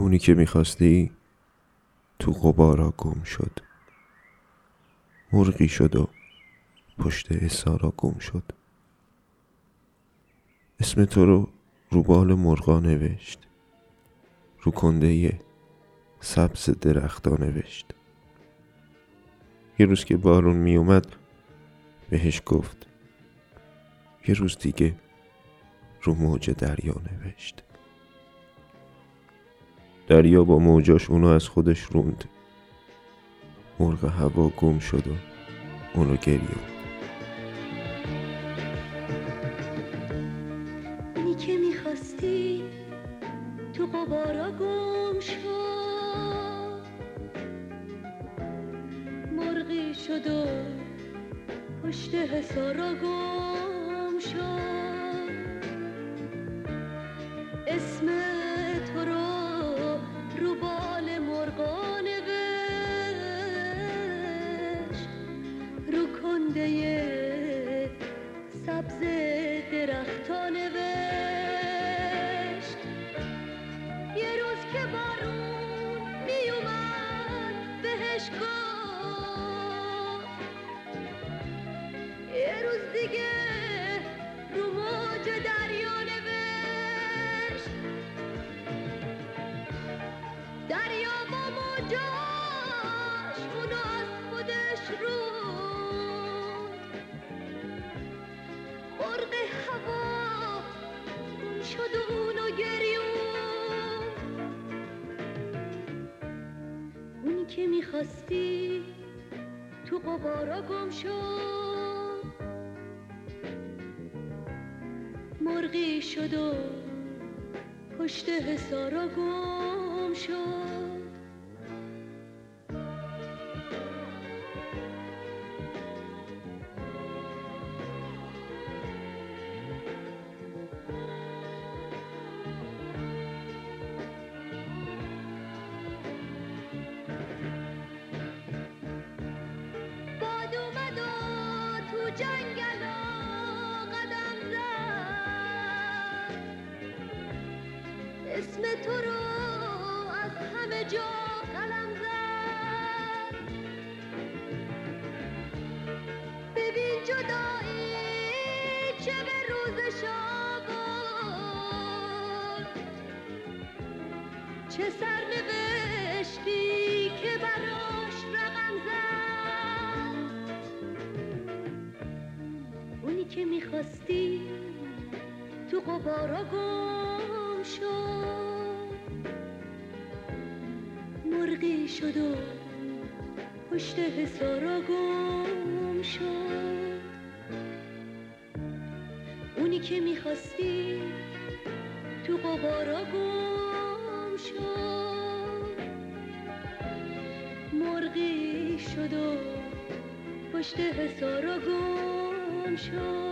اونی که می‌خواستی تو غبارا گم شد. مرغی شد و پشت حسارا گم شد. اسم تو رو رو بال مرغا نوشت. رو کنده سبز درختا نوشت. یه روز که بارون می اومد بهش گفت یه روز دیگه رو موج دریا نوشت. دریا با موجاش اونو از خودش روند. مرغ هوا گم شد و اونو گریه اونی تو گم شد و پشت حسارا گم شد رو شد و اونو گریون اونی که می‌خواستی تو قبارا گم شد مرغی شد و پشت حسارا گم شد اسم تو رو از همه جا قلم زد. ببین جدایی چه به روزش آورد چه سرنوشتی که براش رقم زد. اونی که می‌خواستی تو قبارا گم مرغی شد و پشت حسارا گم شد. اونی که می‌خواستی تو قبارا گم شد. مرغی شد و پشت حسارا گم شد.